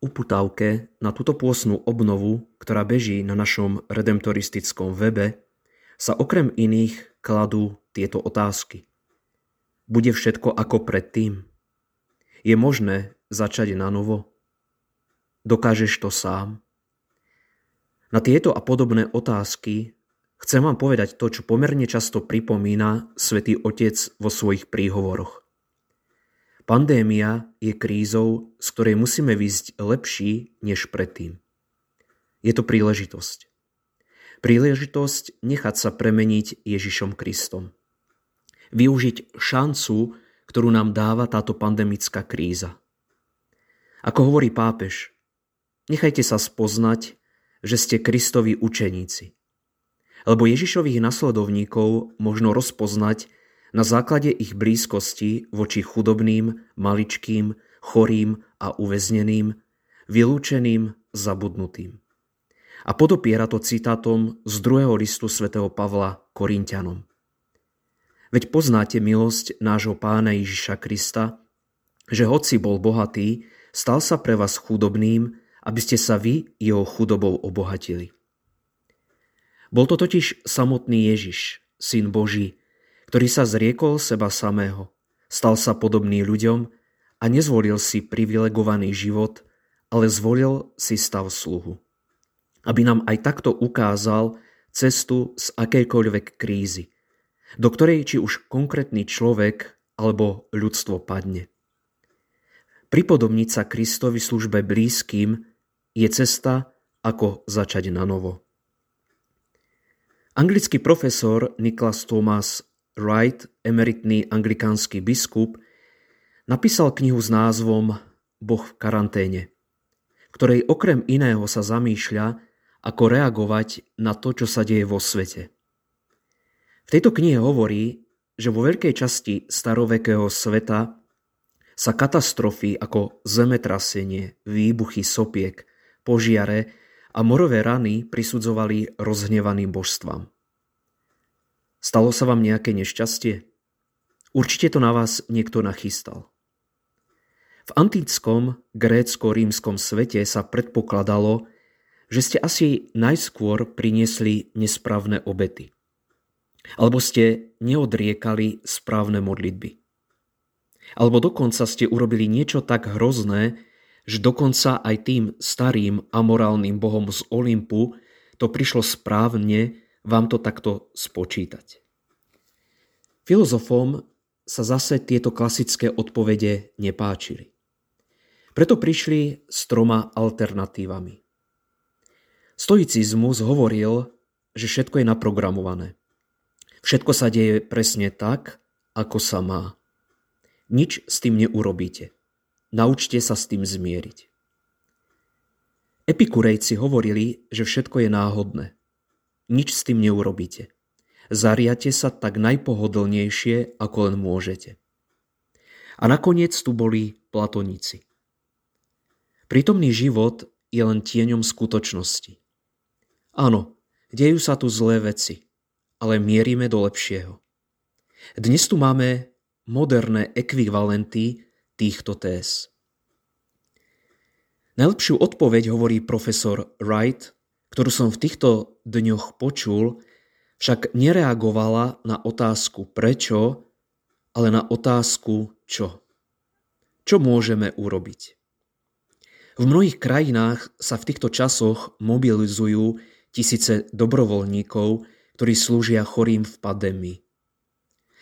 uputávke na túto pôsnu obnovu, ktorá beží na našom redemptoristickom webe, sa okrem iných kladú tieto otázky. Bude všetko ako predtým? Je možné začať na novo? Dokážeš to sám? Na tieto a podobné otázky chcem vám povedať to, čo pomerne často pripomína svätý Otec vo svojich príhovoroch. Pandémia je krízou, z ktorej musíme výjsť lepší než predtým. Je to príležitosť. Príležitosť nechať sa premeniť Ježišom Kristom. Využiť šancu, ktorú nám dáva táto pandemická kríza. Ako hovorí pápež, nechajte sa spoznať, že ste Kristovi učeníci. Lebo Ježišových nasledovníkov možno rozpoznať na základe ich blízkosti voči chudobným, maličkým, chorým a uväzneným, vylúčeným, zabudnutým. A podopiera to citátom z druhého listu svätého Pavla Korintianom. Veď poznáte milosť nášho pána Ježiša Krista, že hoci bol bohatý, stal sa pre vás chudobným, aby ste sa vy jeho chudobou obohatili. Bol to totiž samotný Ježiš, syn Boží, ktorý sa zriekol seba samého, stal sa podobný ľuďom a nezvolil si privilegovaný život, ale zvolil si stav sluhu. Aby nám aj takto ukázal cestu z akejkoľvek krízy, do ktorej či už konkrétny človek alebo ľudstvo padne. Pripodobniť sa Kristovi službe blízkym je cesta, ako začať na novo. Anglický profesor Niklas Thomas Wright, emeritný anglikánsky biskup, napísal knihu s názvom Boh v karanténe, ktorej okrem iného sa zamýšľa, ako reagovať na to, čo sa deje vo svete. V tejto knihe hovorí, že vo veľkej časti starovekého sveta sa katastrofy ako zemetrasenie, výbuchy sopiek, požiare a morové rany prisudzovali rozhnevaným božstvám. Stalo sa vám nejaké nešťastie? Určite to na vás niekto nachystal. V antickom grécko-rímskom svete sa predpokladalo, že ste asi najskôr priniesli nesprávne obety. Alebo ste neodriekali správne modlitby. Alebo dokonca ste urobili niečo tak hrozné, že dokonca aj tým starým amorálnym bohom z Olympu to prišlo správne vám to takto spočítať. Filozofom sa zase tieto klasické odpovede nepáčili. Preto prišli s troma alternatívami. Stoicizmus hovoril, že všetko je naprogramované. Všetko sa deje presne tak, ako sa má. Nič s tým neurobíte. Naučte sa s tým zmieriť. Epikurejci hovorili, že všetko je náhodné nič s tým neurobíte. Zariate sa tak najpohodlnejšie, ako len môžete. A nakoniec tu boli platonici. Prítomný život je len tieňom skutočnosti. Áno, dejú sa tu zlé veci, ale mierime do lepšieho. Dnes tu máme moderné ekvivalenty týchto téz. Najlepšiu odpoveď hovorí profesor Wright ktorú som v týchto dňoch počul, však nereagovala na otázku prečo, ale na otázku čo. Čo môžeme urobiť? V mnohých krajinách sa v týchto časoch mobilizujú tisíce dobrovoľníkov, ktorí slúžia chorým v pandémii.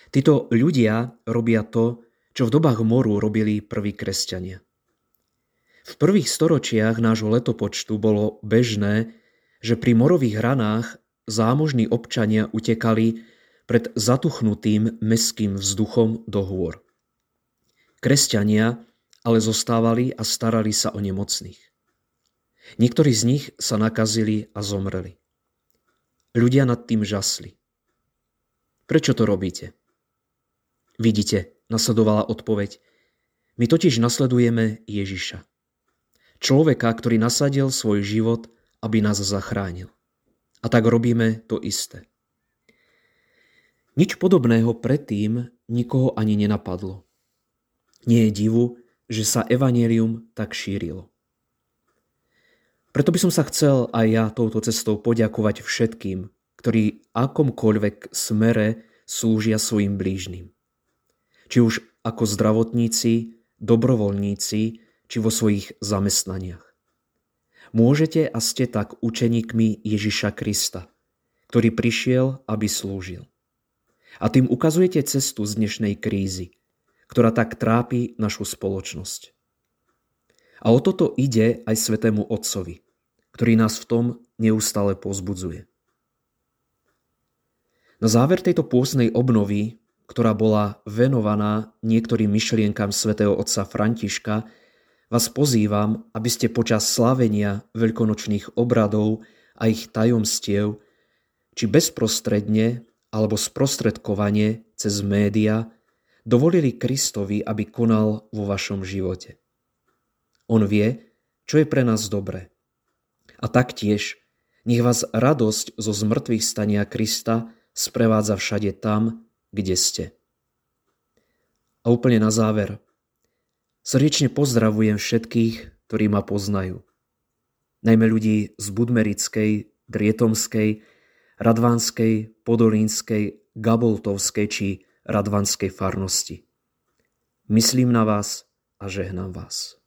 Títo ľudia robia to, čo v dobách moru robili prví kresťania. V prvých storočiach nášho letopočtu bolo bežné, že pri morových hranách zámožní občania utekali pred zatuchnutým meským vzduchom do hôr. Kresťania ale zostávali a starali sa o nemocných. Niektorí z nich sa nakazili a zomreli. Ľudia nad tým žasli. Prečo to robíte? Vidíte, nasledovala odpoveď. My totiž nasledujeme Ježiša. Človeka, ktorý nasadil svoj život aby nás zachránil. A tak robíme to isté. Nič podobného predtým nikoho ani nenapadlo. Nie je divu, že sa evanelium tak šírilo. Preto by som sa chcel aj ja touto cestou poďakovať všetkým, ktorí akomkoľvek smere slúžia svojim blížnym. Či už ako zdravotníci, dobrovoľníci, či vo svojich zamestnaniach. Môžete a ste tak učeníkmi Ježiša Krista, ktorý prišiel, aby slúžil. A tým ukazujete cestu z dnešnej krízy, ktorá tak trápi našu spoločnosť. A o toto ide aj Svetému Otcovi, ktorý nás v tom neustále pozbudzuje. Na záver tejto pôsnej obnovy, ktorá bola venovaná niektorým myšlienkam svätého otca Františka, vás pozývam, aby ste počas slávenia veľkonočných obradov a ich tajomstiev, či bezprostredne alebo sprostredkovanie cez média, dovolili Kristovi, aby konal vo vašom živote. On vie, čo je pre nás dobré. A taktiež nech vás radosť zo zmrtvých stania Krista sprevádza všade tam, kde ste. A úplne na záver. Srdečne pozdravujem všetkých, ktorí ma poznajú. Najmä ľudí z Budmerickej, Drietomskej, Radvanskej, Podolínskej, Gaboltovskej či Radvanskej farnosti. Myslím na vás a žehnám vás.